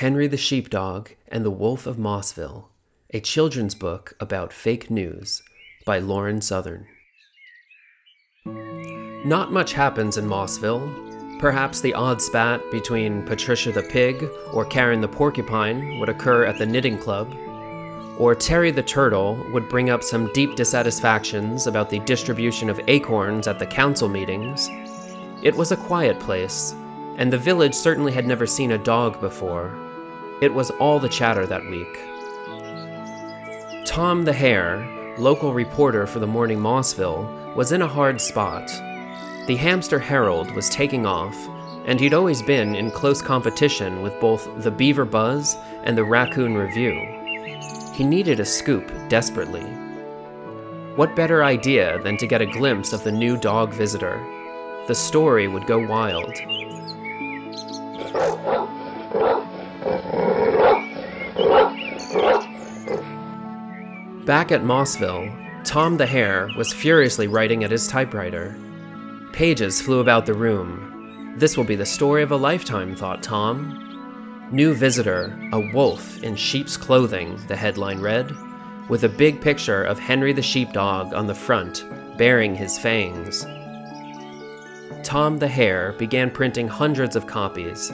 Henry the Sheepdog and the Wolf of Mossville, a children's book about fake news by Lauren Southern. Not much happens in Mossville. Perhaps the odd spat between Patricia the Pig or Karen the Porcupine would occur at the Knitting Club, or Terry the Turtle would bring up some deep dissatisfactions about the distribution of acorns at the council meetings. It was a quiet place, and the village certainly had never seen a dog before. It was all the chatter that week. Tom the Hare, local reporter for the Morning Mossville, was in a hard spot. The Hamster Herald was taking off, and he'd always been in close competition with both the Beaver Buzz and the Raccoon Review. He needed a scoop desperately. What better idea than to get a glimpse of the new dog visitor? The story would go wild. Back at Mossville, Tom the Hare was furiously writing at his typewriter. Pages flew about the room. This will be the story of a lifetime, thought Tom. New visitor, a wolf in sheep's clothing, the headline read, with a big picture of Henry the sheepdog on the front, baring his fangs. Tom the Hare began printing hundreds of copies.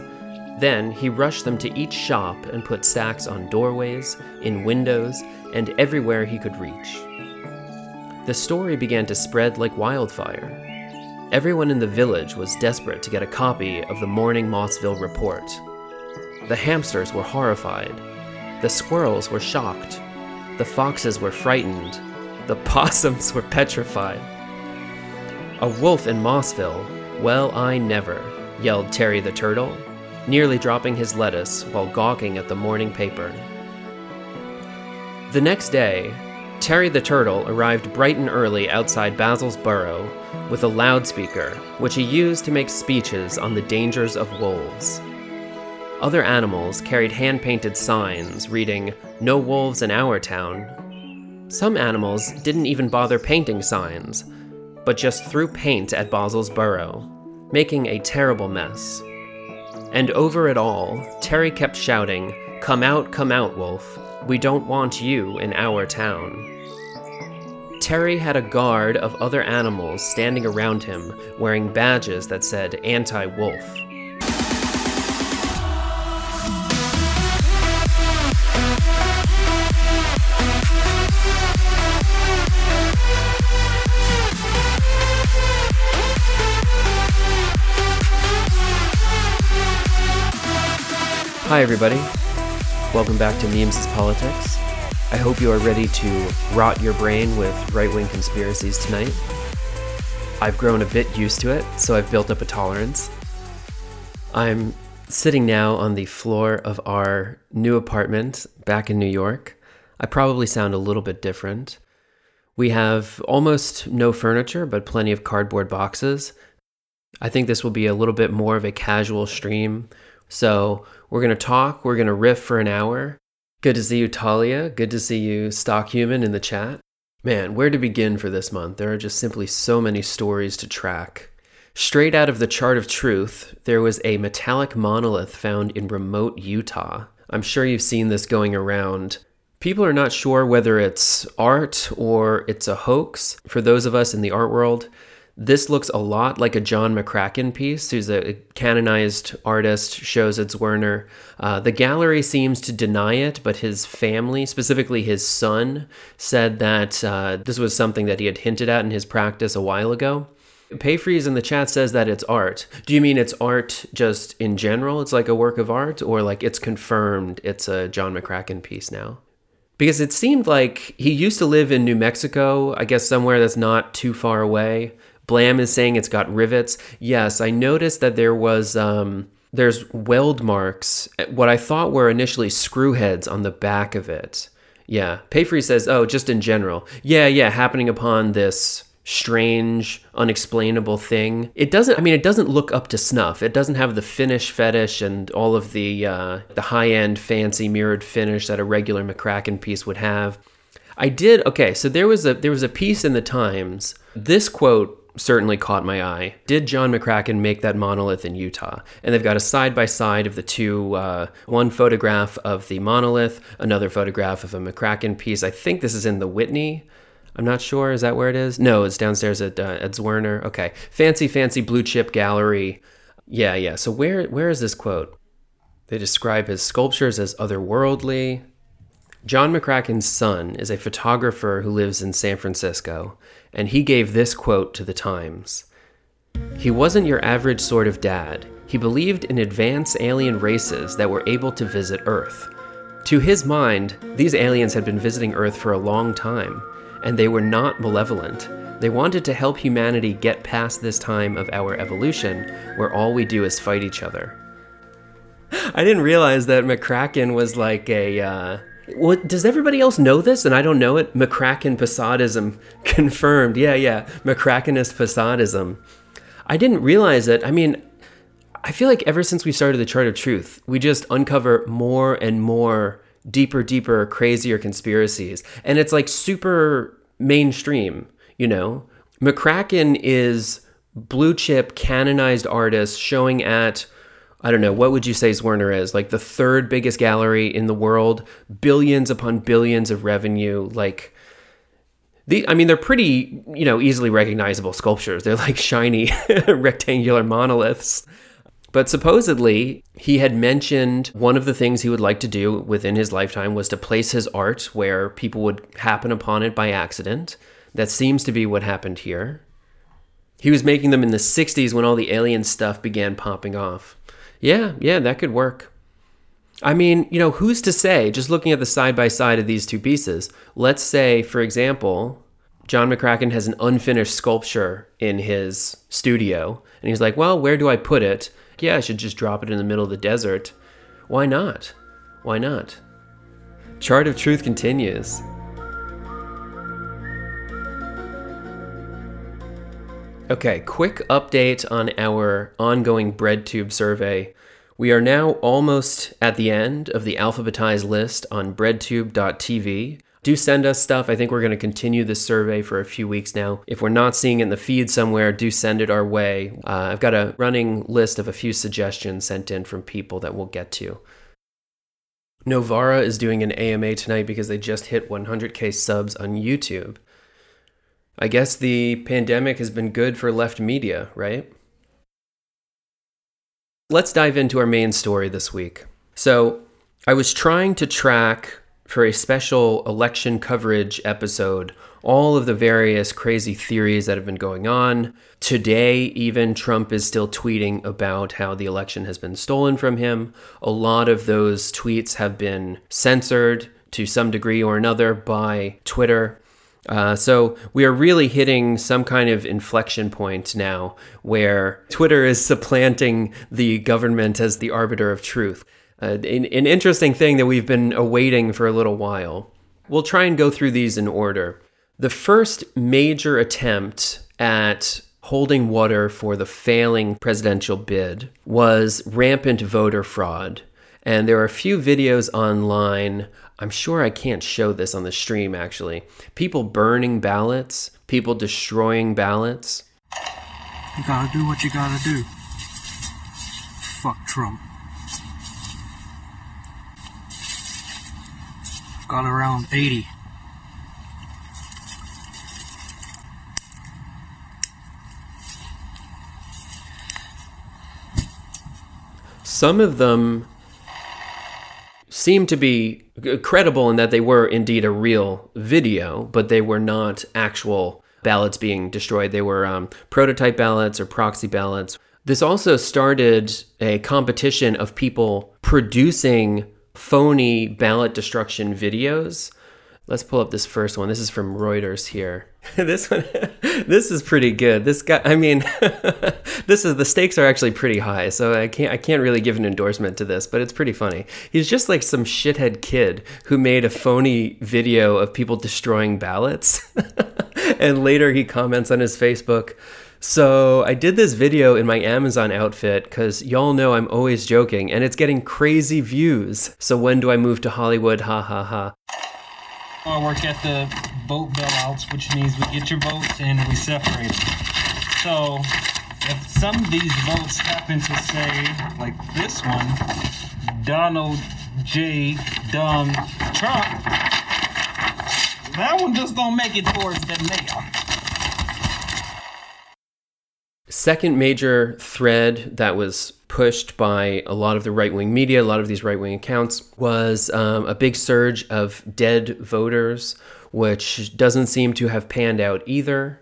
Then he rushed them to each shop and put sacks on doorways, in windows, and everywhere he could reach. The story began to spread like wildfire. Everyone in the village was desperate to get a copy of the Morning Mossville report. The hamsters were horrified. The squirrels were shocked. The foxes were frightened. The possums were petrified. A wolf in Mossville? Well, I never, yelled Terry the Turtle, nearly dropping his lettuce while gawking at the morning paper. The next day, Terry the Turtle arrived bright and early outside Basil's burrow with a loudspeaker, which he used to make speeches on the dangers of wolves. Other animals carried hand painted signs reading, No wolves in our town. Some animals didn't even bother painting signs, but just threw paint at Basil's burrow, making a terrible mess. And over it all, Terry kept shouting, Come out, come out, wolf. We don't want you in our town. Terry had a guard of other animals standing around him wearing badges that said anti wolf. Hi, everybody. Welcome back to Memes is Politics. I hope you are ready to rot your brain with right wing conspiracies tonight. I've grown a bit used to it, so I've built up a tolerance. I'm sitting now on the floor of our new apartment back in New York. I probably sound a little bit different. We have almost no furniture, but plenty of cardboard boxes. I think this will be a little bit more of a casual stream. So we're going to talk, we're going to riff for an hour. Good to see you, Talia. Good to see you, Stock Human, in the chat. Man, where to begin for this month? There are just simply so many stories to track. Straight out of the Chart of Truth, there was a metallic monolith found in remote Utah. I'm sure you've seen this going around. People are not sure whether it's art or it's a hoax. For those of us in the art world, this looks a lot like a John McCracken piece, who's a canonized artist, shows it's Zwirner. Uh, the gallery seems to deny it, but his family, specifically his son, said that uh, this was something that he had hinted at in his practice a while ago. Payfreeze in the chat says that it's art. Do you mean it's art just in general? It's like a work of art, or like it's confirmed it's a John McCracken piece now? Because it seemed like he used to live in New Mexico, I guess somewhere that's not too far away. Blam is saying it's got rivets. Yes, I noticed that there was um, there's weld marks. What I thought were initially screw heads on the back of it. Yeah, Payfree says, oh, just in general. Yeah, yeah, happening upon this strange, unexplainable thing. It doesn't. I mean, it doesn't look up to snuff. It doesn't have the finish fetish and all of the uh, the high end, fancy mirrored finish that a regular McCracken piece would have. I did okay. So there was a there was a piece in the Times. This quote certainly caught my eye. Did John McCracken make that monolith in Utah? And they've got a side by side of the two uh, one photograph of the monolith, another photograph of a McCracken piece. I think this is in the Whitney. I'm not sure. Is that where it is? No, it's downstairs at uh, at Zwirner. Okay, fancy, fancy blue chip gallery. Yeah, yeah. So where where is this quote? They describe his sculptures as otherworldly. John McCracken's son is a photographer who lives in San Francisco, and he gave this quote to the Times He wasn't your average sort of dad. He believed in advanced alien races that were able to visit Earth. To his mind, these aliens had been visiting Earth for a long time, and they were not malevolent. They wanted to help humanity get past this time of our evolution where all we do is fight each other. I didn't realize that McCracken was like a. Uh, what does everybody else know this and I don't know it? McCracken Posadism confirmed. Yeah, yeah. McCrackenist Posadism. I didn't realize it. I mean, I feel like ever since we started the Chart of Truth, we just uncover more and more deeper, deeper, crazier conspiracies. And it's like super mainstream, you know? McCracken is blue chip canonized artist showing at I don't know, what would you say Zwirner is? Like the third biggest gallery in the world, billions upon billions of revenue. Like, the, I mean, they're pretty, you know, easily recognizable sculptures. They're like shiny rectangular monoliths. But supposedly, he had mentioned one of the things he would like to do within his lifetime was to place his art where people would happen upon it by accident. That seems to be what happened here. He was making them in the 60s when all the alien stuff began popping off. Yeah, yeah, that could work. I mean, you know, who's to say, just looking at the side by side of these two pieces, let's say, for example, John McCracken has an unfinished sculpture in his studio, and he's like, well, where do I put it? Yeah, I should just drop it in the middle of the desert. Why not? Why not? Chart of Truth continues. Okay, quick update on our ongoing BreadTube survey. We are now almost at the end of the alphabetized list on breadtube.tv. Do send us stuff. I think we're going to continue this survey for a few weeks now. If we're not seeing it in the feed somewhere, do send it our way. Uh, I've got a running list of a few suggestions sent in from people that we'll get to. Novara is doing an AMA tonight because they just hit 100k subs on YouTube. I guess the pandemic has been good for left media, right? Let's dive into our main story this week. So, I was trying to track for a special election coverage episode all of the various crazy theories that have been going on. Today, even Trump is still tweeting about how the election has been stolen from him. A lot of those tweets have been censored to some degree or another by Twitter. Uh, so we are really hitting some kind of inflection point now where Twitter is supplanting the government as the arbiter of truth. Uh, an, an interesting thing that we've been awaiting for a little while. We'll try and go through these in order. The first major attempt at holding water for the failing presidential bid was rampant voter fraud. And there are a few videos online I'm sure I can't show this on the stream actually. People burning ballots, people destroying ballots. You gotta do what you gotta do. Fuck Trump. Got around 80. Some of them seem to be credible in that they were indeed a real video, but they were not actual ballots being destroyed. They were um, prototype ballots or proxy ballots. This also started a competition of people producing phony ballot destruction videos Let's pull up this first one. This is from Reuters here. this one, this is pretty good. This guy, I mean, this is the stakes are actually pretty high, so I can't I can't really give an endorsement to this, but it's pretty funny. He's just like some shithead kid who made a phony video of people destroying ballots, and later he comments on his Facebook. So I did this video in my Amazon outfit because y'all know I'm always joking, and it's getting crazy views. So when do I move to Hollywood? Ha ha ha. I work at the boat bailouts, which means we get your boats and we separate. So, if some of these votes happen to say, like this one, Donald J. Dumb Trump, that one just don't make it towards the mayor. Second major thread that was pushed by a lot of the right wing media, a lot of these right wing accounts, was um, a big surge of dead voters, which doesn't seem to have panned out either.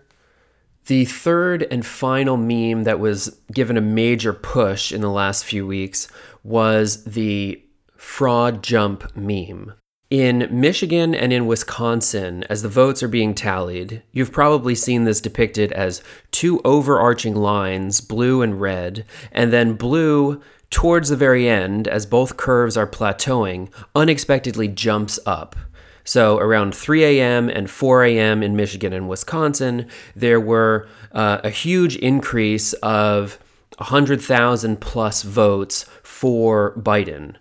The third and final meme that was given a major push in the last few weeks was the fraud jump meme. In Michigan and in Wisconsin, as the votes are being tallied, you've probably seen this depicted as two overarching lines, blue and red, and then blue towards the very end, as both curves are plateauing, unexpectedly jumps up. So around 3 a.m. and 4 a.m. in Michigan and Wisconsin, there were uh, a huge increase of 100,000 plus votes for Biden.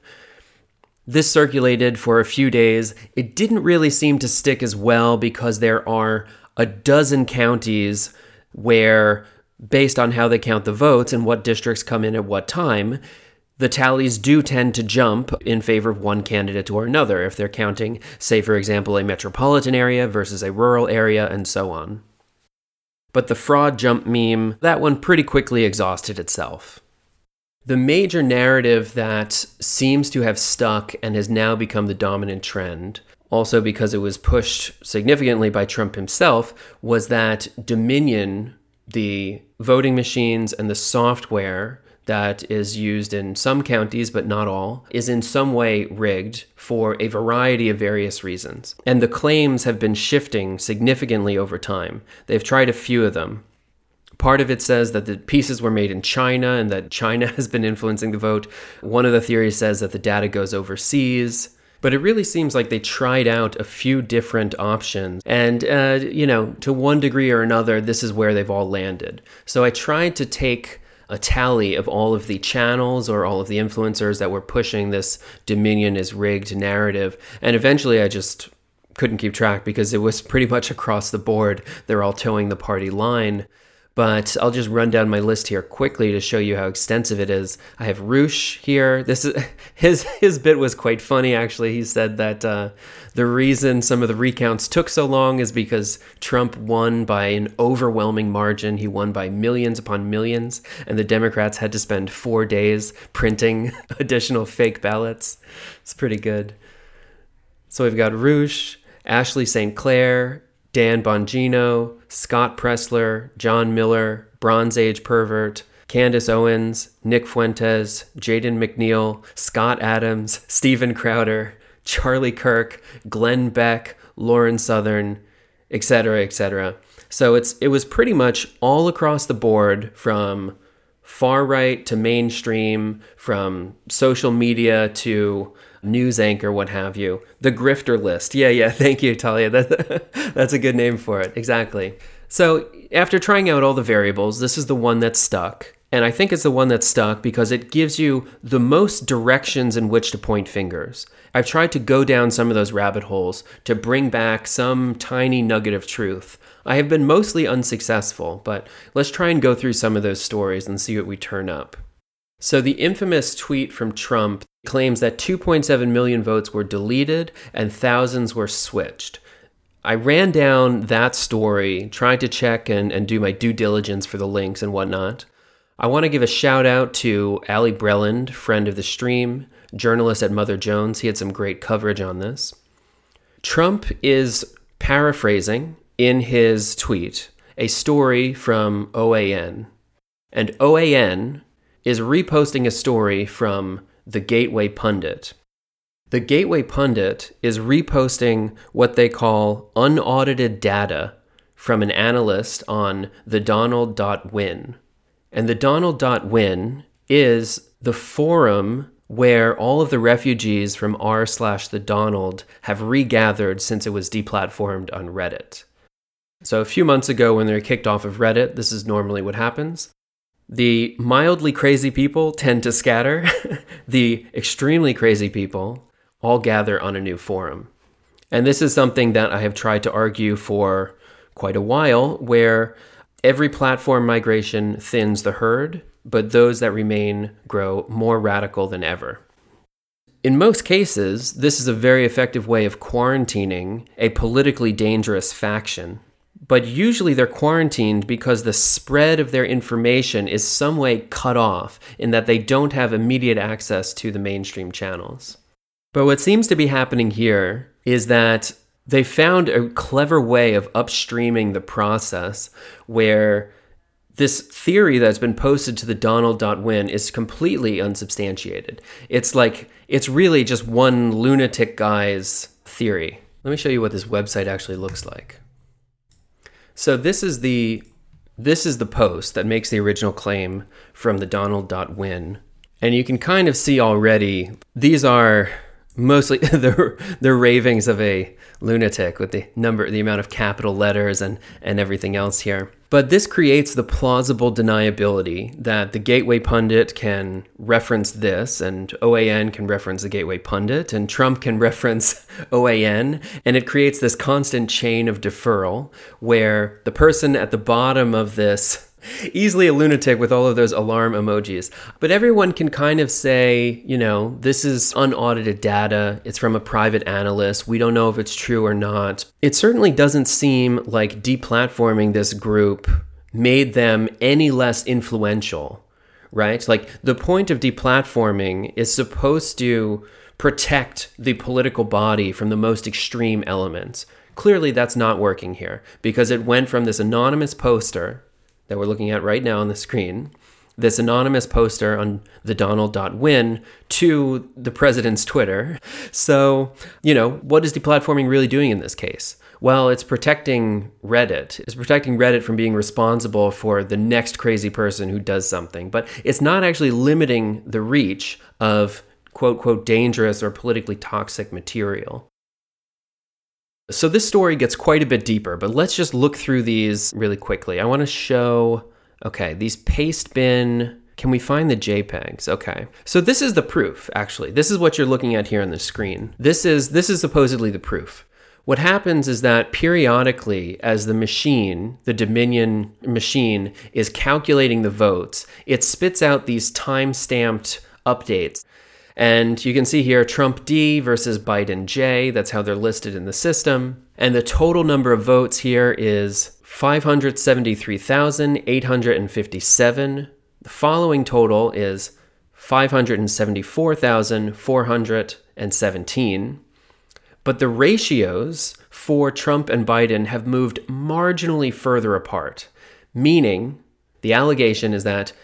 This circulated for a few days. It didn't really seem to stick as well because there are a dozen counties where, based on how they count the votes and what districts come in at what time, the tallies do tend to jump in favor of one candidate or another if they're counting, say, for example, a metropolitan area versus a rural area and so on. But the fraud jump meme, that one pretty quickly exhausted itself. The major narrative that seems to have stuck and has now become the dominant trend, also because it was pushed significantly by Trump himself, was that Dominion, the voting machines and the software that is used in some counties, but not all, is in some way rigged for a variety of various reasons. And the claims have been shifting significantly over time. They've tried a few of them. Part of it says that the pieces were made in China and that China has been influencing the vote. One of the theories says that the data goes overseas. But it really seems like they tried out a few different options. And, uh, you know, to one degree or another, this is where they've all landed. So I tried to take a tally of all of the channels or all of the influencers that were pushing this Dominion is rigged narrative. And eventually I just couldn't keep track because it was pretty much across the board. They're all toeing the party line. But I'll just run down my list here quickly to show you how extensive it is. I have Roosh here. This is his his bit was quite funny actually. He said that uh, the reason some of the recounts took so long is because Trump won by an overwhelming margin. He won by millions upon millions, and the Democrats had to spend four days printing additional fake ballots. It's pretty good. So we've got Roosh, Ashley St. Clair, Dan Bongino, Scott Presler, John Miller, Bronze Age Pervert, Candace Owens, Nick Fuentes, Jaden McNeil, Scott Adams, Steven Crowder, Charlie Kirk, Glenn Beck, Lauren Southern, etc., etc. So it's it was pretty much all across the board from far right to mainstream, from social media to news anchor, what have you. The grifter list. Yeah, yeah. Thank you, Talia. That, that's a good name for it. Exactly. So, after trying out all the variables, this is the one that stuck. And I think it's the one that stuck because it gives you the most directions in which to point fingers. I've tried to go down some of those rabbit holes to bring back some tiny nugget of truth. I have been mostly unsuccessful, but let's try and go through some of those stories and see what we turn up. So, the infamous tweet from Trump claims that 2.7 million votes were deleted and thousands were switched. I ran down that story, trying to check and, and do my due diligence for the links and whatnot. I want to give a shout out to Ali Breland, friend of the stream, journalist at Mother Jones. He had some great coverage on this. Trump is paraphrasing in his tweet a story from OAN. And OAN is reposting a story from the Gateway Pundit. The Gateway Pundit is reposting what they call unaudited data from an analyst on the Donald.win. And the Donald.win is the forum where all of the refugees from r slash the Donald have regathered since it was deplatformed on Reddit. So a few months ago, when they were kicked off of Reddit, this is normally what happens. The mildly crazy people tend to scatter. the extremely crazy people all gather on a new forum. And this is something that I have tried to argue for quite a while, where Every platform migration thins the herd, but those that remain grow more radical than ever. In most cases, this is a very effective way of quarantining a politically dangerous faction. But usually they're quarantined because the spread of their information is some way cut off in that they don't have immediate access to the mainstream channels. But what seems to be happening here is that they found a clever way of upstreaming the process where this theory that's been posted to the Donald.win is completely unsubstantiated. It's like, it's really just one lunatic guy's theory. Let me show you what this website actually looks like. So this is the this is the post that makes the original claim from the Donald.win. And you can kind of see already these are mostly the the ravings of a lunatic with the number the amount of capital letters and and everything else here but this creates the plausible deniability that the gateway pundit can reference this and OAN can reference the gateway pundit and Trump can reference OAN and it creates this constant chain of deferral where the person at the bottom of this easily a lunatic with all of those alarm emojis. But everyone can kind of say, you know, this is unaudited data. It's from a private analyst. We don't know if it's true or not. It certainly doesn't seem like deplatforming this group made them any less influential, right? Like the point of deplatforming is supposed to protect the political body from the most extreme elements. Clearly, that's not working here because it went from this anonymous poster that we're looking at right now on the screen, this anonymous poster on the Donald.win to the president's Twitter. So, you know, what is deplatforming really doing in this case? Well, it's protecting Reddit. It's protecting Reddit from being responsible for the next crazy person who does something. But it's not actually limiting the reach of quote, quote, dangerous or politically toxic material. So this story gets quite a bit deeper, but let's just look through these really quickly. I want to show, okay, these paste bin. Can we find the JPEGs? Okay. So this is the proof, actually. This is what you're looking at here on the screen. This is this is supposedly the proof. What happens is that periodically, as the machine, the Dominion machine, is calculating the votes, it spits out these time stamped updates. And you can see here Trump D versus Biden J. That's how they're listed in the system. And the total number of votes here is 573,857. The following total is 574,417. But the ratios for Trump and Biden have moved marginally further apart, meaning the allegation is that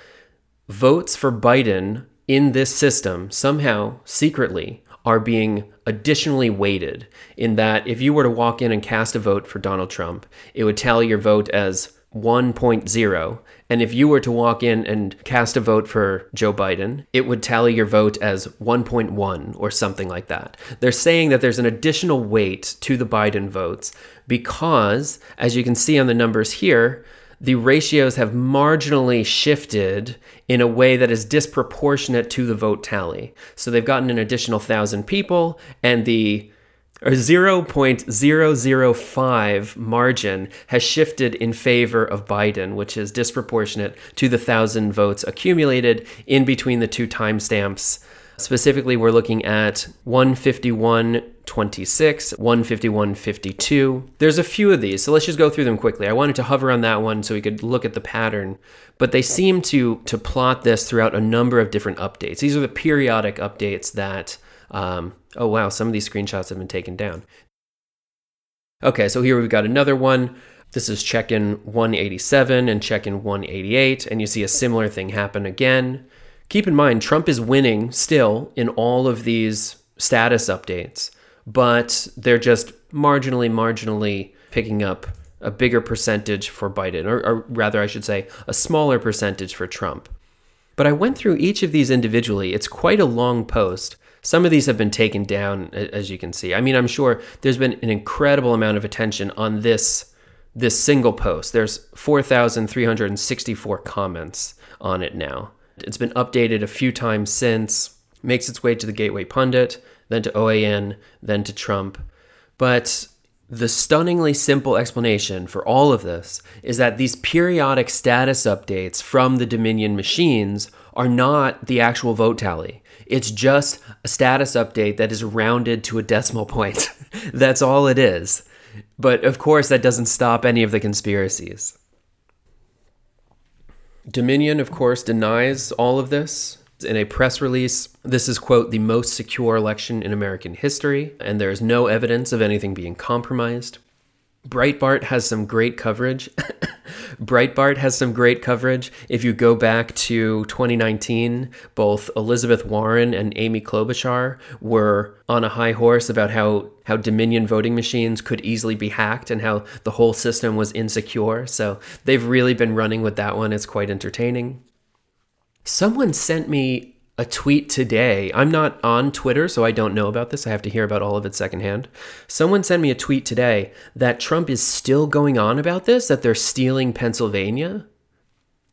votes for Biden in this system somehow secretly are being additionally weighted in that if you were to walk in and cast a vote for Donald Trump, it would tally your vote as 1.0. And if you were to walk in and cast a vote for Joe Biden, it would tally your vote as 1.1 or something like that. They're saying that there's an additional weight to the Biden votes because, as you can see on the numbers here, the ratios have marginally shifted in a way that is disproportionate to the vote tally. So they've gotten an additional thousand people, and the 0.005 margin has shifted in favor of Biden, which is disproportionate to the thousand votes accumulated in between the two timestamps Specifically, we're looking at 151.26, 151.52. There's a few of these, so let's just go through them quickly. I wanted to hover on that one so we could look at the pattern, but they seem to to plot this throughout a number of different updates. These are the periodic updates that. Um, oh wow, some of these screenshots have been taken down. Okay, so here we've got another one. This is check-in 187 and check-in 188, and you see a similar thing happen again. Keep in mind, Trump is winning still in all of these status updates, but they're just marginally, marginally picking up a bigger percentage for Biden, or, or, rather, I should say, a smaller percentage for Trump. But I went through each of these individually. It's quite a long post. Some of these have been taken down, as you can see. I mean, I'm sure there's been an incredible amount of attention on this this single post. There's 4,364 comments on it now. It's been updated a few times since, makes its way to the Gateway Pundit, then to OAN, then to Trump. But The stunningly simple explanation for all of this is that these periodic status updates from the Dominion machines are not the actual vote tally. It's just a status update that is rounded to a decimal point. That's all it is. But of course, that doesn't stop any of the conspiracies. Dominion, of course, denies all of this. In a press release, this is, quote, the most secure election in American history, and there is no evidence of anything being compromised. Breitbart has some great coverage. Breitbart has some great coverage. If you go back to 2019, both Elizabeth Warren and Amy Klobuchar were on a high horse about how, how Dominion voting machines could easily be hacked and how the whole system was insecure. So they've really been running with that one. It's quite entertaining. Someone sent me a tweet today. I'm not on Twitter, so I don't know about this. I have to hear about all of it secondhand. Someone sent me a tweet today that Trump is still going on about this, that they're stealing Pennsylvania.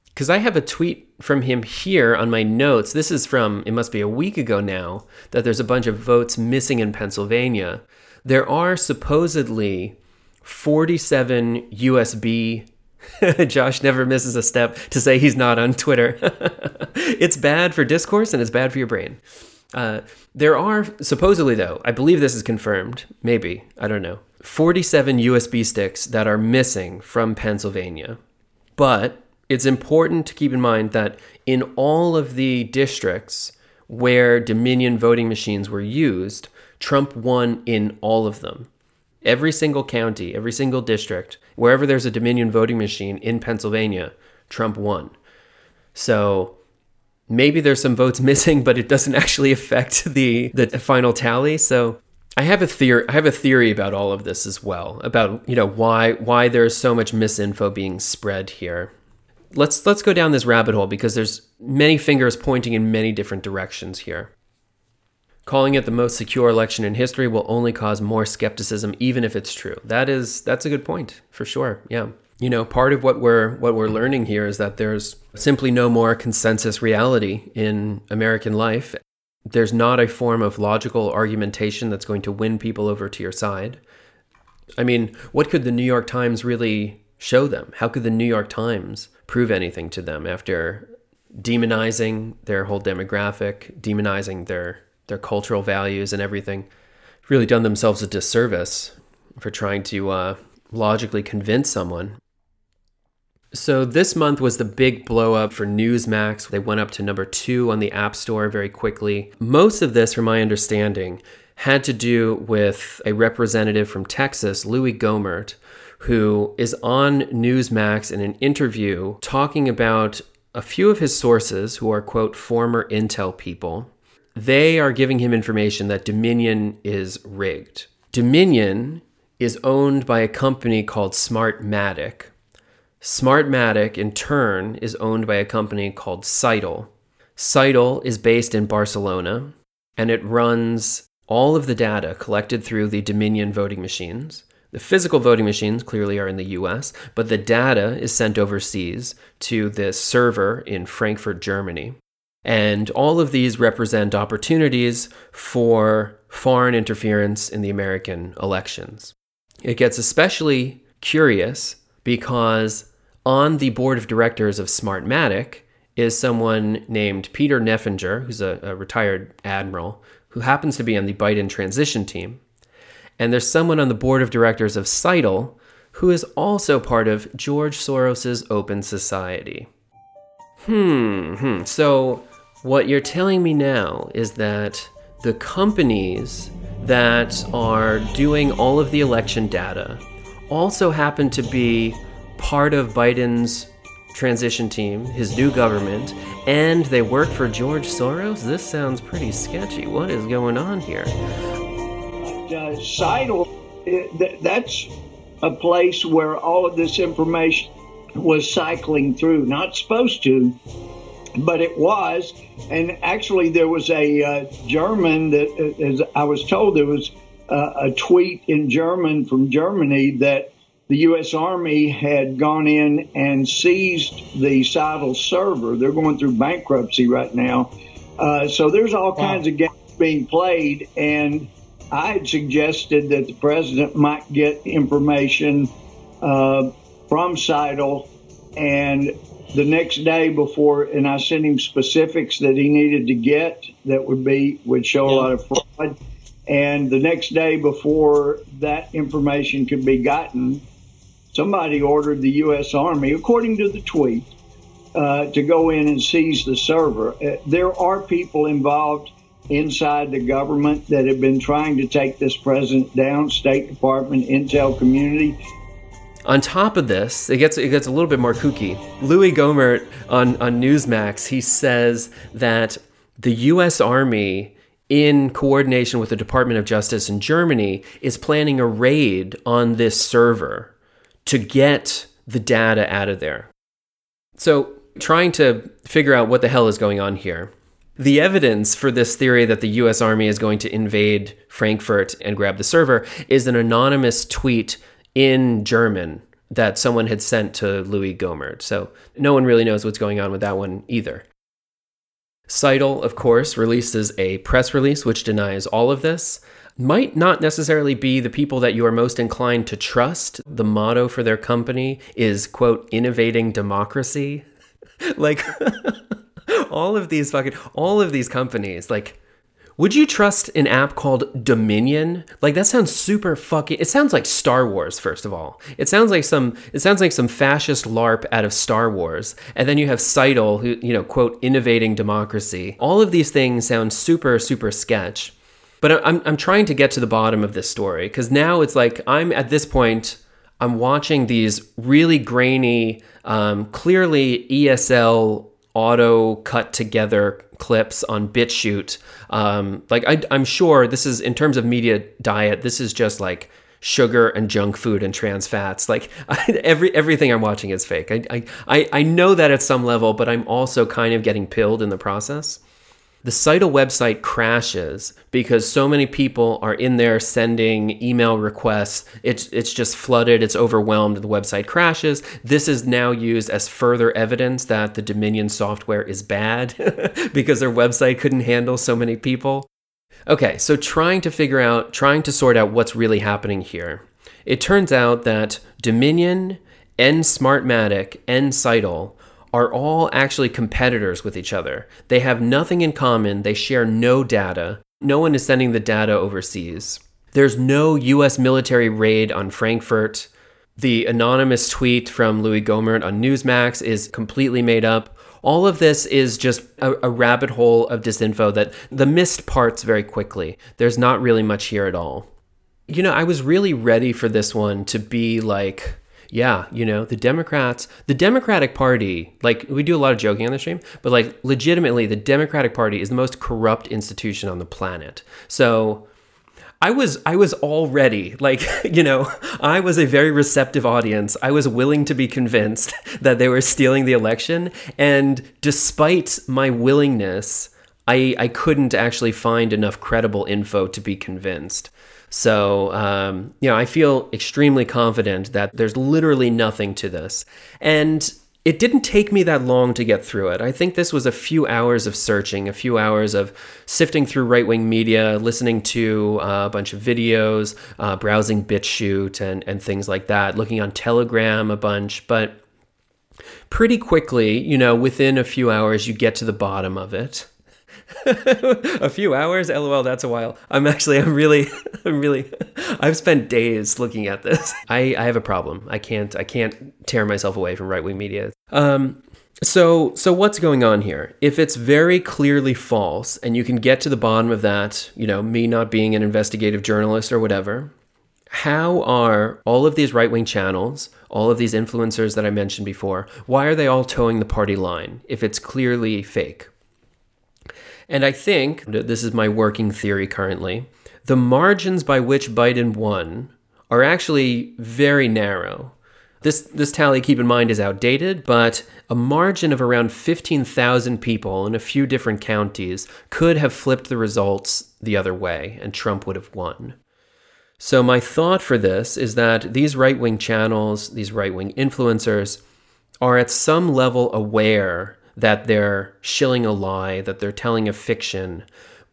Because I have a tweet from him here on my notes. This is from, it must be a week ago now, that there's a bunch of votes missing in Pennsylvania. There are supposedly 47 USB Josh never misses a step to say he's not on Twitter. it's bad for discourse and it's bad for your brain. Uh, there are, supposedly, though, I believe this is confirmed, maybe, I don't know, 47 USB sticks that are missing from Pennsylvania. But it's important to keep in mind that in all of the districts where Dominion voting machines were used, Trump won in all of them. Every single county, every single district, wherever there's a Dominion voting machine in Pennsylvania, Trump won. So maybe there's some votes missing, but it doesn't actually affect the the final tally. So I have a theory. I have a theory about all of this as well. About you know why why there's so much misinfo being spread here. Let's let's go down this rabbit hole because there's many fingers pointing in many different directions here. Calling it the most secure election in history will only cause more skepticism even if it's true. That is that's a good point for sure. Yeah. You know, part of what we're what we're learning here is that there's simply no more consensus reality in American life. There's not a form of logical argumentation that's going to win people over to your side. I mean, what could the New York Times really show them? How could the New York Times prove anything to them after demonizing their whole demographic, demonizing their their cultural values and everything, really done themselves a disservice for trying to uh, logically convince someone. So this month was the big blow up for Newsmax. They went up to number two on the App Store very quickly. Most of this, from my understanding, had to do with a representative from Texas, Louis Gohmert, who is on Newsmax in an interview talking about a few of his sources who are, quote, former Intel people they are giving him information that Dominion is rigged. Dominion is owned by a company called Smartmatic. Smartmatic, in turn, is owned by a company called Scytl. Scytl is based in Barcelona, and it runs all of the data collected through the Dominion voting machines. The physical voting machines clearly are in the US, but the data is sent overseas to this server in Frankfurt, Germany. And all of these represent opportunities for foreign interference in the American elections. It gets especially curious because on the board of directors of Smartmatic is someone named Peter Neffenger, who's a, a retired admiral, who happens to be on the Biden transition team. And there's someone on the board of directors of Scytl who is also part of George Soros's Open Society. Hmm, hmm. So what you're telling me now is that the companies that are doing all of the election data also happen to be part of Biden's transition team, his new government, and they work for George Soros? This sounds pretty sketchy. What is going on here? Uh, Scytl, that's a place where all of this information was cycling through. Not supposed to, but it was. And actually, there was a uh, German that, uh, as I was told, there was uh, a tweet in German from Germany that the U.S. Army had gone in and seized the Scytl server. They're going through bankruptcy right now. Uh, so there's all wow. kinds of games being played. And I had suggested that the president might get information uh, from Scytl and the next day before, and I sent him specifics that he needed to get that would be would show a lot of fraud. And the next day before that information could be gotten, somebody ordered the U.S. Army, according to the tweet, uh, to go in and seize the server. Uh, there are people involved inside the government that have been trying to take this president down, State Department, intel community. On top of this, it gets it gets a little bit more kooky. Louis Gohmert on on Newsmax, he says that the U.S. Army, in coordination with the Department of Justice in Germany, is planning a raid on this server to get the data out of there. So, trying to figure out what the hell is going on here. The evidence for this theory that the US Army is going to invade Frankfurt and grab the server is an anonymous tweet in German that someone had sent to Louis Gohmert. So no one really knows what's going on with that one either. Scytl, of course, releases a press release which denies all of this. Might not necessarily be the people that you are most inclined to trust. The motto for their company is, quote, innovating democracy. like, all of these fucking, all of these companies, like, would you trust an app called Dominion? Like that sounds super fucking it sounds like Star Wars first of all. It sounds like some it sounds like some fascist larp out of Star Wars. And then you have Scytl who, you know, quote innovating democracy. All of these things sound super super sketch. But I'm I'm trying to get to the bottom of this story cuz now it's like I'm at this point I'm watching these really grainy um, clearly ESL auto cut together clips on BitChute. Um, like I, I'm sure this is in terms of media diet. This is just like sugar and junk food and trans fats. Like I, every everything I'm watching is fake. I, I I know that at some level, but I'm also kind of getting pilled in the process the Scytl website crashes because so many people are in there sending email requests. It's it's just flooded, it's overwhelmed, the website crashes. This is now used as further evidence that the Dominion software is bad because their website couldn't handle so many people. Okay, so trying to figure out, trying to sort out what's really happening here. It turns out that Dominion and Smartmatic and Scytl are all actually competitors with each other. They have nothing in common, they share no data. No one is sending the data overseas. There's no US military raid on Frankfurt. The anonymous tweet from Louis Gohmert on Newsmax is completely made up. All of this is just a, a, rabbit hole of disinfo that the missed parts very quickly. There's not really much here at all. You know, I was really ready for this one to be like yeah, you know, the Democrats, the Democratic Party, like we do a lot of joking on the stream, but like legitimately, the Democratic Party is the most corrupt institution on the planet. So I was I was already like, you know, I was a very receptive audience. I was willing to be convinced that they were stealing the election, and despite my willingness, I I couldn't actually find enough credible info to be convinced. So, um, you know, I feel extremely confident that there's literally nothing to this. And it didn't take me that long to get through it. I think this was a few hours of searching, a few hours of sifting through right wing media, listening to uh, a bunch of videos, uh, browsing BitChute and, and things like that, looking on Telegram a bunch. But pretty quickly, you know, within a few hours, you get to the bottom of it. a few hours? Lol that's a while. I'm actually i'm really i'm really i've spent days looking at this. I i have a problem. I can't i can't tear myself away from right-wing media. Um so so what's going on here? If it's very clearly false and you can get to the bottom of that you know me not being an investigative journalist or whatever how are all of these right wing channels, all of these influencers that I mentioned before, why are they all toeing the party line if it's clearly fake? And I think, this is my working theory currently, the margins by which Biden won are actually very narrow. This, this tally, keep in mind, is outdated, but a margin of around 15,000 people in a few different counties could have flipped the results the other way, and Trump would have won. So, my thought for this is that these right wing channels, these right wing influencers, are at some level aware that they're shilling a lie, that they're telling a fiction.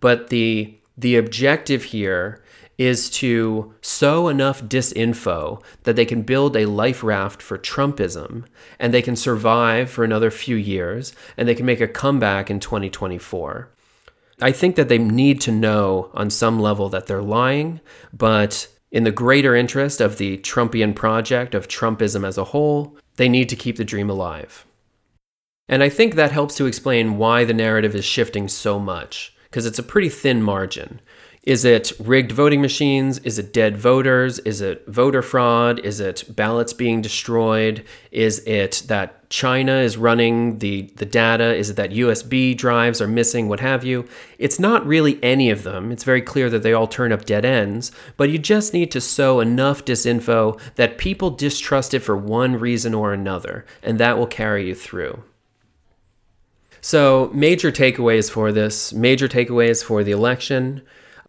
But the the objective here is to sow enough disinfo that they can build a life raft for Trumpism and they can survive for another few years and they can make a comeback in 2024. I think that they need to know on some level that they're lying, but in the greater interest of the Trumpian project, of Trumpism as a whole, they need to keep the dream alive. And I think that helps to explain why the narrative is shifting so much, because it's a pretty thin margin. Is it rigged voting machines? Is it dead voters? Is it voter fraud? Is it ballots being destroyed? Is it that China is running the, the data? Is it that USB drives are missing? What have you? It's not really any of them. It's very clear that they all turn up dead ends, but you just need to sow enough disinfo that people distrust it for one reason or another, and that will carry you through. So, major takeaways for this, major takeaways for the election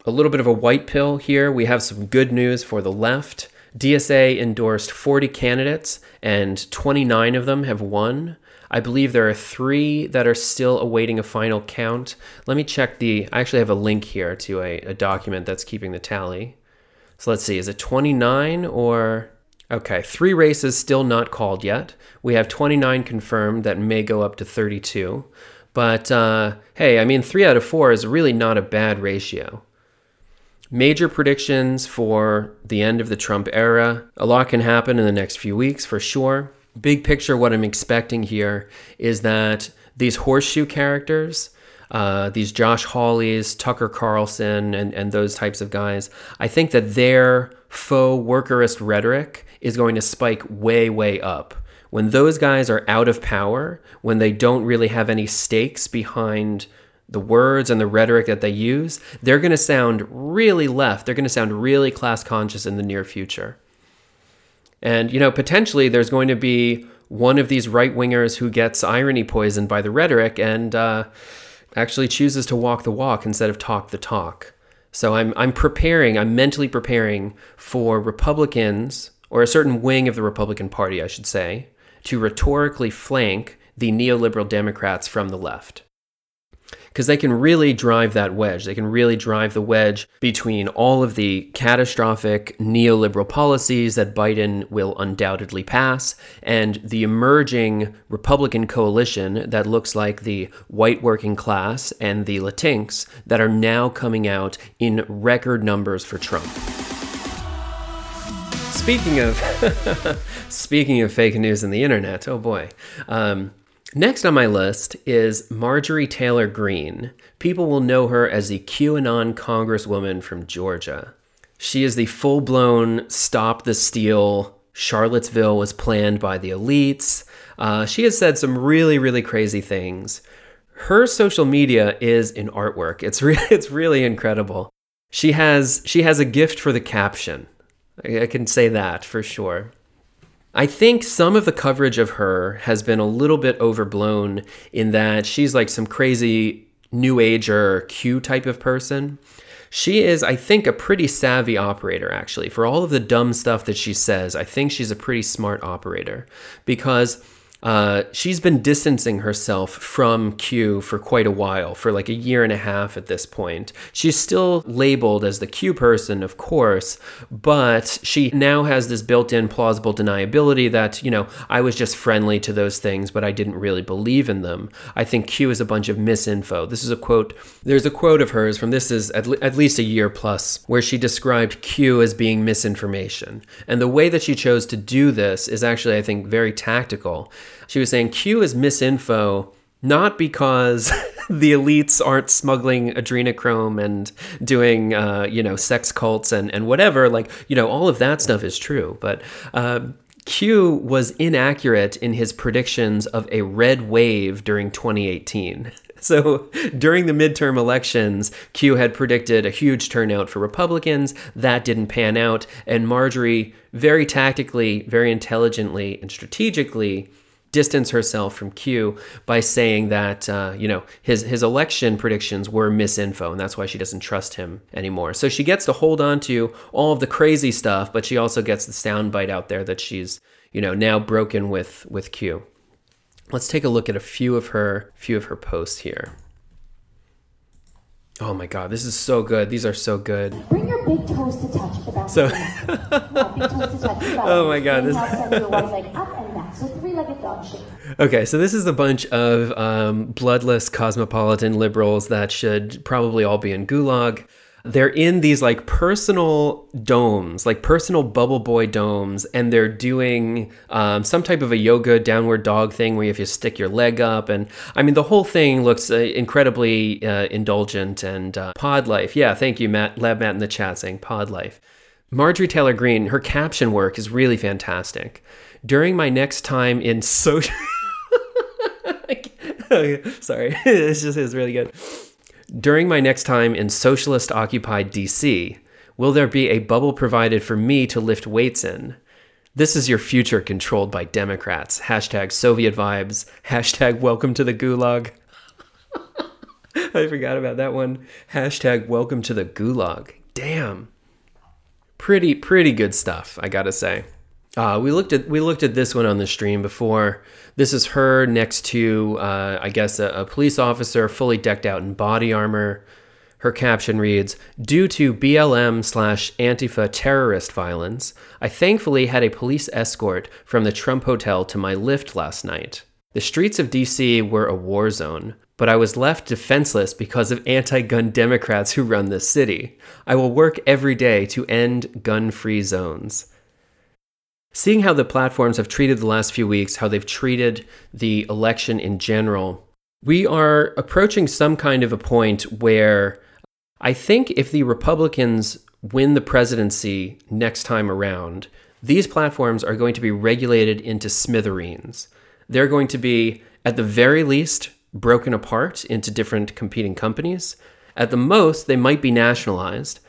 a little bit of a white pill here. We have some good news for the left. DSA endorsed 40 candidates, and 29 of them have won. I believe there are three that are still awaiting a final count. Let me check the. I actually have a link here to a, a document that's keeping the tally. So let's see, is it 29 or. Okay, three races still not called yet. We have 29 confirmed that may go up to 32. But uh, hey, I mean, three out of four is really not a bad ratio. Major predictions for the end of the Trump era. A lot can happen in the next few weeks for sure. Big picture, what I'm expecting here is that these horseshoe characters, uh, these Josh Hawleys, Tucker Carlson, and, and those types of guys, I think that their faux workerist rhetoric is going to spike way, way up. When those guys are out of power, when they don't really have any stakes behind the words and the rhetoric that they use, they're going to sound really left. They're going to sound really class conscious in the near future. And, you know, potentially there's going to be one of these right wingers who gets irony poisoned by the rhetoric and uh, actually chooses to walk the walk instead of talk the talk. So I'm, I'm preparing, I'm mentally preparing for Republicans, or a certain wing of the Republican Party, I should say, to rhetorically flank the neoliberal Democrats from the left because they can really drive that wedge. They can really drive the wedge between all of the catastrophic neoliberal policies that Biden will undoubtedly pass and the emerging Republican coalition that looks like the white working class and the Latinx that are now coming out in record numbers for Trump. Speaking of speaking of fake news in the internet, oh boy. Um, Next on my list is Marjorie Taylor Greene. People will know her as the QAnon congresswoman from Georgia. She is the full blown stop the steal. Charlottesville was planned by the elites. Uh, she has said some really, really crazy things. Her social media is an artwork. It's re- it's really incredible. She has she has a gift for the caption. I, can say that for sure. I think some of the coverage of her has been a little bit overblown in that she's like some crazy new ager Q type of person. She is, I think, a pretty savvy operator, actually. For all of the dumb stuff that she says, I think she's a pretty smart operator because uh, she's been distancing herself from Q for quite a while, for like a year and a half at this point. She's still labeled as the Q person, of course, but she now has this built in plausible deniability that, you know, I was just friendly to those things, but I didn't really believe in them. I think Q is a bunch of misinfo. This is a quote, there's a quote of hers from this is at, le- at least a year plus, where she described Q as being misinformation. And the way that she chose to do this is actually, I think, very tactical she was saying Q is misinfo not because the elites aren't smuggling adrenochrome and doing uh, you know sex cults and and whatever like you know all of that stuff is true but uh, Q was inaccurate in his predictions of a red wave during 2018. So during the midterm elections, Q had predicted a huge turnout for Republicans. That didn't pan out. And Marjorie, very tactically, very intelligently, and strategically, distance herself from Q by saying that uh, you know his his election predictions were misinfo, and that's why she doesn't trust him anymore. So she gets to hold on to all of the crazy stuff, but she also gets the soundbite out there that she's you know now broken with with Q. Let's take a look at a few of her few of her posts here. Oh my god, this is so good. These are so good. Bring your big toes to touch the back So- of your neck. Yeah, big toes to touch. You got Oh my God, this- So three-legged dog. Okay, so this is a bunch of um, bloodless cosmopolitan liberals that should probably all be in gulag. They're in these like personal domes, like personal bubble boy domes, and they're doing um, some type of a yoga downward dog thing where you have to stick your leg up. And I mean, the whole thing looks uh, incredibly uh, indulgent and uh, pod life. Yeah, thank you, Matt, Lab Matt in the chat saying pod life. Marjorie Taylor Greene, her caption work is really fantastic. During my next time in social. Sorry, this just is really good. During my next time in socialist occupied DC, will there be a bubble provided for me to lift weights in? This is your future controlled by Democrats. Hashtag Soviet vibes. Hashtag welcome to the gulag. I forgot about that one. Hashtag welcome to the gulag. Damn. Pretty, pretty good stuff, I gotta say. Uh, we looked at we looked at this one on the stream before. This is her next to, uh, I guess, a, a police officer fully decked out in body armor. Her caption reads Due to BLM slash Antifa terrorist violence, I thankfully had a police escort from the Trump Hotel to my lift last night. The streets of DC were a war zone, but I was left defenseless because of anti gun Democrats who run this city. I will work every day to end gun free zones. Seeing how the platforms have treated the last few weeks, how they've treated the election in general, we are approaching some kind of a point where I think if the Republicans win the presidency next time around, these platforms are going to be regulated into smithereens. They're going to be, at the very least, broken apart into different competing companies. At the most, they might be nationalized.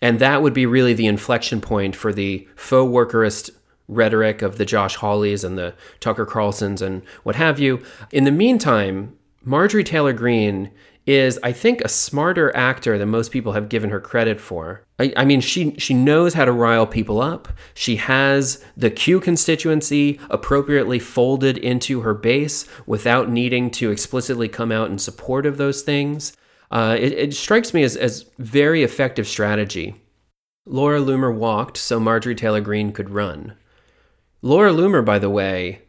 And that would be really the inflection point for the faux workerist rhetoric of the Josh Hawleys and the Tucker Carlsons and what have you. In the meantime, Marjorie Taylor Greene is, I think, a smarter actor than most people have given her credit for. I, I mean, she she knows how to rile people up. She has the Q constituency appropriately folded into her base without needing to explicitly come out in support of those things. Uh, it, it strikes me as, as very effective strategy. Laura Loomer walked so Marjorie Taylor Greene could run. Laura Loomer, by the way,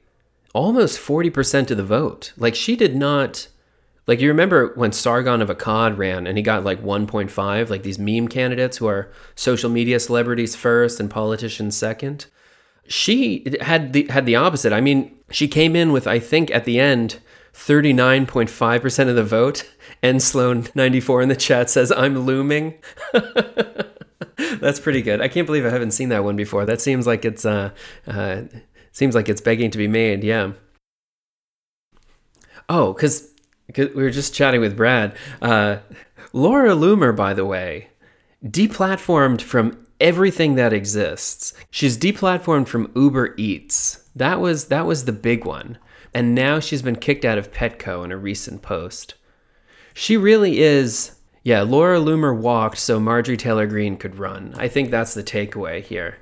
almost 40% of the vote. Like, she did not. Like, you remember when Sargon of Akkad ran and he got like 1.5, like these meme candidates who are social media celebrities first and politicians second? She had the, had the opposite. I mean, she came in with, I think, at the end, 39.5% of the vote. And Sloan 94 in the chat says, I'm looming. That's pretty good. I can't believe I haven't seen that one before. That seems like it's uh, uh seems like it's begging to be made. Yeah. Oh, because we were just chatting with Brad. Uh, Laura Loomer, by the way, deplatformed from everything that exists. She's deplatformed from Uber Eats. That was that was the big one. And now she's been kicked out of Petco in a recent post. She really is yeah, Laura Loomer walked so Marjorie Taylor Greene could run. I think that's the takeaway here.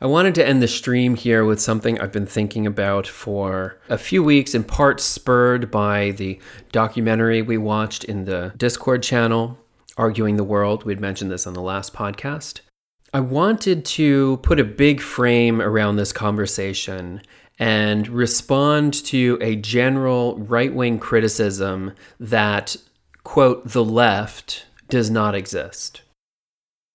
I wanted to end the stream here with something I've been thinking about for a few weeks, in part spurred by the documentary we watched in the Discord channel, Arguing the World. We'd mentioned this on the last podcast. I wanted to put a big frame around this conversation and respond to a general right wing criticism that quote, the left does not exist.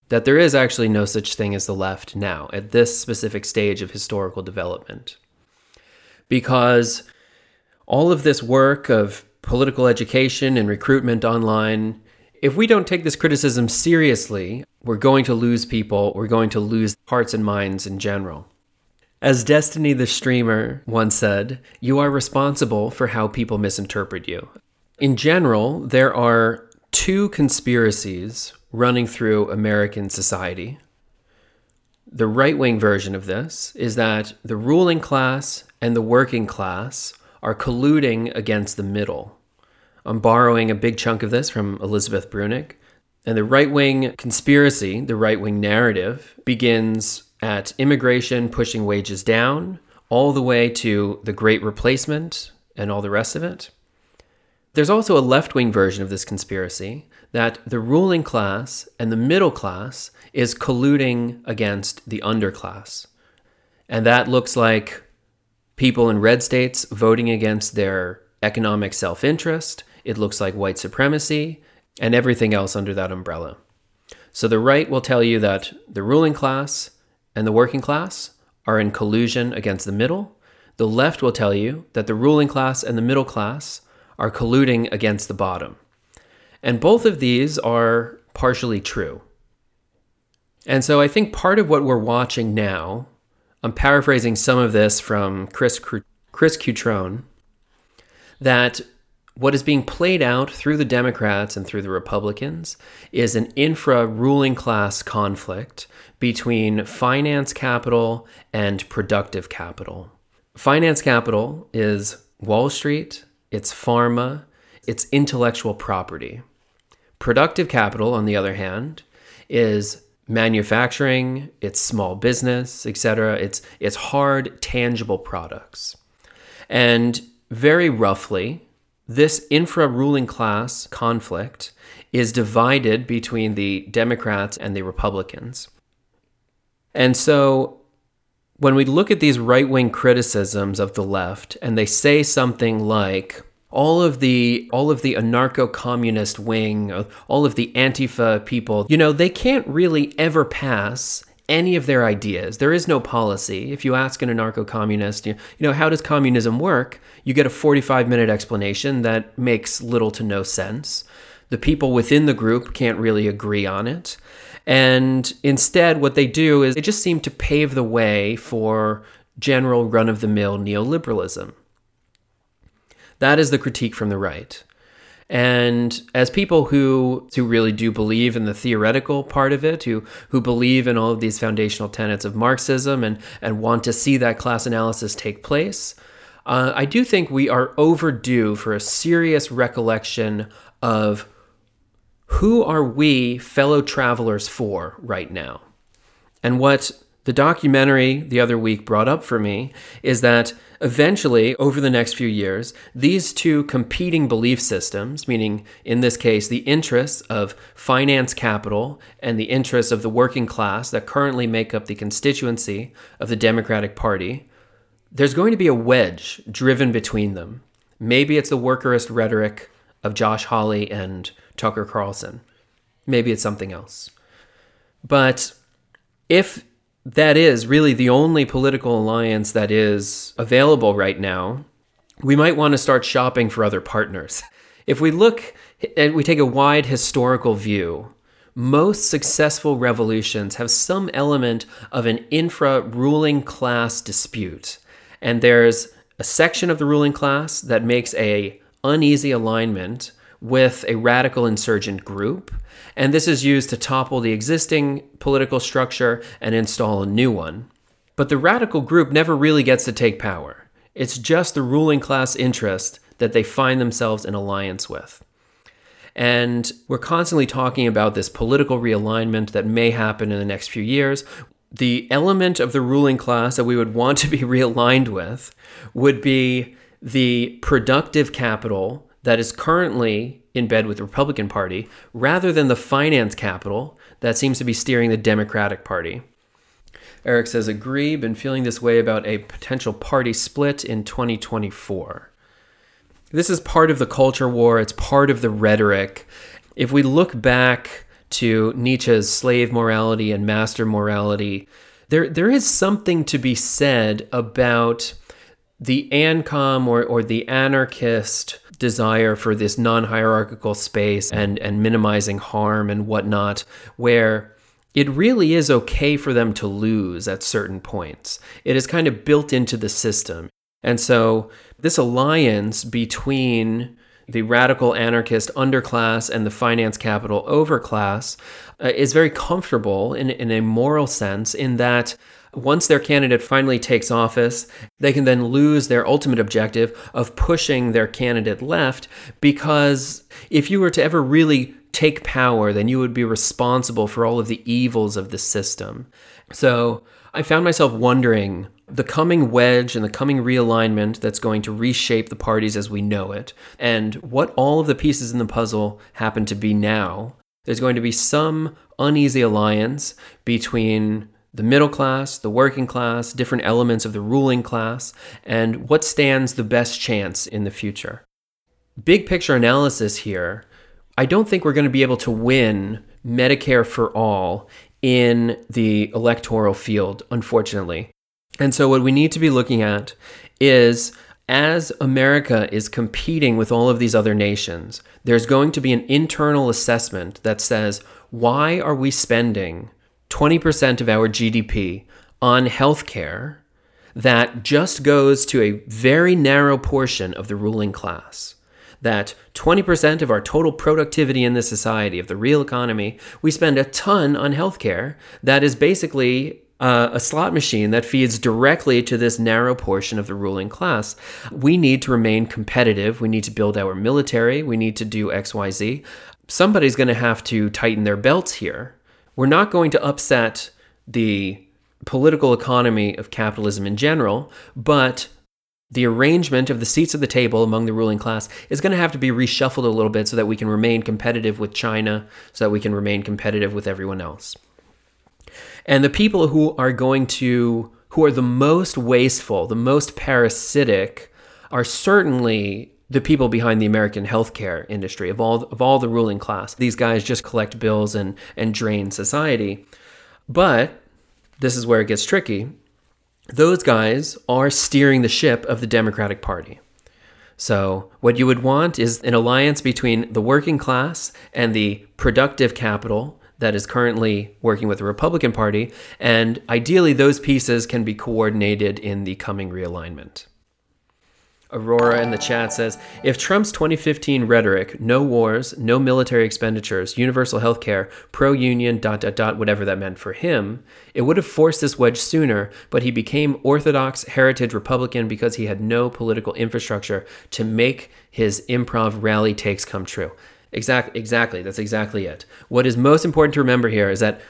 That there is actually no such thing as the left now, at this specific stage of historical development. Because all of this work of political education and recruitment online, if we don't take this criticism seriously, we're going to lose people, we're going to lose hearts and minds in general. As Destiny the streamer once said, you are responsible for how people misinterpret you. In general, there are two conspiracies running through American society. The right wing version of this is that the ruling class and the working class are colluding against the middle. I'm borrowing a big chunk of this from Elizabeth Bruenig. And the right wing conspiracy, the right wing narrative, begins at immigration pushing wages down, all the way to the great replacement and all the rest of it. There's also a left wing version of this conspiracy that the ruling class and the middle class is colluding against the underclass. And that looks like people in red states voting against their economic self interest. It looks like white supremacy and everything else under that umbrella. So the right will tell you that the ruling class and the working class are in collusion against the middle. The left will tell you that the ruling class and the middle class are colluding against the bottom. And both of these are partially true. And so I think part of what we're watching now, I'm paraphrasing some of this from Chris, Chris Cutrone, that what is being played out through the Democrats and through the Republicans is an infra ruling class conflict between finance capital and productive capital. Finance capital is Wall Street, it's pharma, it's intellectual property. Productive capital, on the other hand, is manufacturing, it's small business, etc. It's it's hard, tangible products. And very roughly, this infra ruling class conflict is divided between the Democrats and the Republicans. And so when we look at these right wing criticisms of the left and they say something like, all of the all of the anarcho-communist wing uh, all of the antifa people you know they can't really ever pass any of their ideas. There is no policy. If you ask an anarcho communist, you, you know, how does communism work? You get a 45 minute explanation that makes little to no sense. The people within the group can't really agree on it. And instead, what they do is they just seem to pave the way for general run of the mill neoliberalism. That is the critique from the right. And as people who who really do believe in the theoretical part of it, who who believe in all of these foundational tenets of Marxism and and want to see that class analysis take place, uh, I do think we are overdue for a serious recollection of who are we fellow travelers for right now, and what the documentary the other week brought up for me is that eventually, over the next few years, these two competing belief systems, meaning in this case, the interests of finance capital and the interests of the working class that currently make up the constituency of the Democratic Party, there's going to be a wedge driven between them. Maybe it's the workerist rhetoric of Josh Hawley and Tucker Carlson. Maybe it's something else. But if that is really the only political alliance that is available right now, we might want to start shopping for other partners. If we look and we take a wide historical view, most successful revolutions have some element of an infra ruling class dispute. And there's a section of the ruling class that makes a uneasy alignment with a radical insurgent group and this is used to topple the existing political structure and install a new one. But the radical group never really gets to take power. It's just the ruling class interest that they find themselves in alliance with. And we're constantly talking about this political realignment that may happen in the next few years. The element of the ruling class that we would want to be realigned with would be the productive capital that is currently in bed with the Republican Party rather than the finance capital that seems to be steering the Democratic Party. Eric says, agree, been feeling this way about a potential party split in 2024. This is part of the culture war, it's part of the rhetoric. If we look back to Nietzsche's slave morality and master morality, there, there is something to be said about the ANCOM or, or the anarchist desire for this non-hierarchical space and and minimizing harm and whatnot where it really is okay for them to lose at certain points. It is kind of built into the system. And so this alliance between the radical anarchist underclass and the finance capital overclass uh, is very comfortable in, in a moral sense in that once their candidate finally takes office, they can then lose their ultimate objective of pushing their candidate left because if you were to ever really take power, then you would be responsible for all of the evils of the system. So I found myself wondering the coming wedge and the coming realignment that's going to reshape the parties as we know it, and what all of the pieces in the puzzle happen to be now. There's going to be some uneasy alliance between the middle class, the working class, different elements of the ruling class, and what stands the best chance in the future. Big picture analysis here I don't think we're going to be able to win Medicare for all in the electoral field, unfortunately. And so, what we need to be looking at is as America is competing with all of these other nations, there's going to be an internal assessment that says, why are we spending 20% of our GDP on healthcare that just goes to a very narrow portion of the ruling class? That 20% of our total productivity in the society, of the real economy, we spend a ton on healthcare that is basically uh, a slot machine that feeds directly to this narrow portion of the ruling class. We need to remain competitive. We need to build our military. We need to do XYZ. Somebody's going to have to tighten their belts here. We're not going to upset the political economy of capitalism in general, but the arrangement of the seats at the table among the ruling class is going to have to be reshuffled a little bit so that we can remain competitive with China, so that we can remain competitive with everyone else. And the people who are going to, who are the most wasteful, the most parasitic, are certainly the people behind the American healthcare industry of all of all the ruling class. These guys just collect bills and and drain society. But this is where it gets tricky. Those guys are steering the ship of the Democratic Party. So, what you would want is an alliance between the working class and the productive capital that is currently working with the Republican Party, and ideally those pieces can be coordinated in the coming realignment. Aurora in the chat says If Trump's 2015 rhetoric, no wars, no military expenditures, universal health care, pro union, dot, dot, dot, whatever that meant for him, it would have forced this wedge sooner, but he became orthodox heritage Republican because he had no political infrastructure to make his improv rally takes come true. Exact, exactly. That's exactly it. What is most important to remember here is that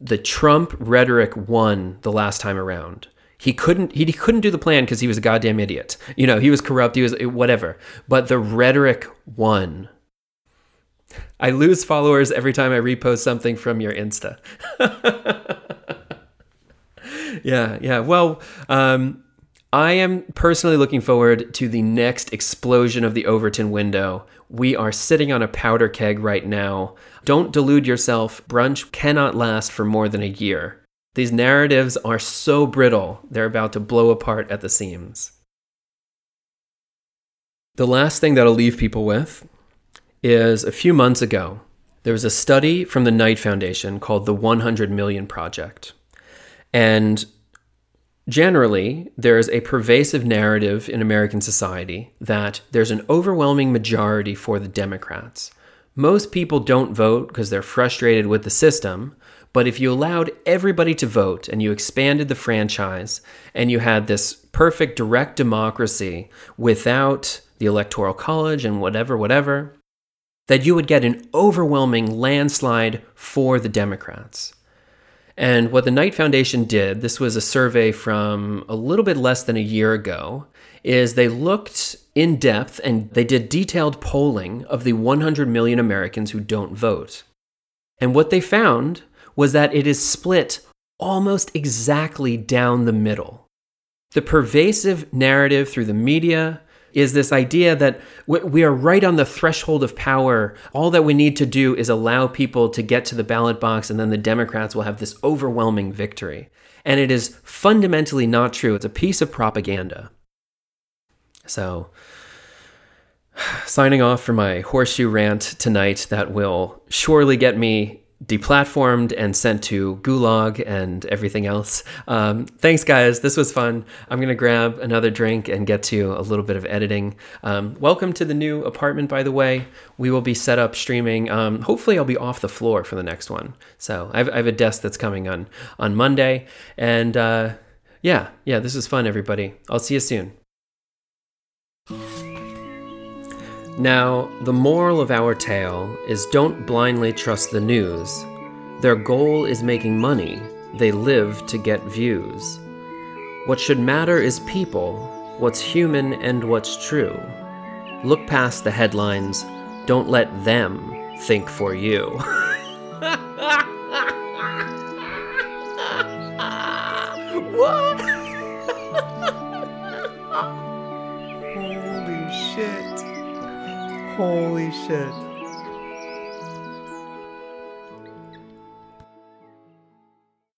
the Trump rhetoric won the last time around. He couldn't he, he couldn't do the plan because he was a goddamn idiot. You know, he was corrupt, he was whatever. But the rhetoric won. I lose followers every time I repost something from your Insta. yeah, yeah. Well, um, I am personally looking forward to the next explosion of the Overton window we are sitting on a powder keg right now. Don't delude yourself. Brunch cannot last for more than a year. These narratives are so brittle, they're about to blow apart at the seams. The last thing that I'll leave people with is a few months ago, there was a study from the Knight Foundation called the 100 Million Project. And Generally, there's a pervasive narrative in American society that there's an overwhelming majority for the Democrats. Most people don't vote because they're frustrated with the system, but if you allowed everybody to vote and you expanded the franchise and you had this perfect direct democracy without the Electoral College and whatever, whatever, that you would get an overwhelming landslide for the Democrats. And what the Knight Foundation did, this was a survey from a little bit less than a year ago, is they looked in depth and they did detailed polling of the 100 million Americans who don't vote. And what they found was that it is split almost exactly down the middle. The pervasive narrative through the media, is this idea that we are right on the threshold of power. All that we need to do is allow people to get to the ballot box, and then the Democrats will have this overwhelming victory. And it is fundamentally not true. It's a piece of propaganda. So, signing off for my horseshoe rant tonight that will surely get me deplatformed and sent to Gulag and everything else. Um, thanks, guys. This was fun. I'm going to grab another drink and get to a little bit of editing. Um, welcome to the new apartment, by the way. We will be set up streaming. Um, hopefully, I'll be off the floor for the next one. So I have, I have a desk that's coming on on Monday. And uh, yeah, yeah, this is fun, everybody. I'll see you soon. Now, the moral of our tale is don't blindly trust the news. Their goal is making money, they live to get views. What should matter is people, what's human and what's true. Look past the headlines, don't let them think for you. what? Holy shit. Holy shit.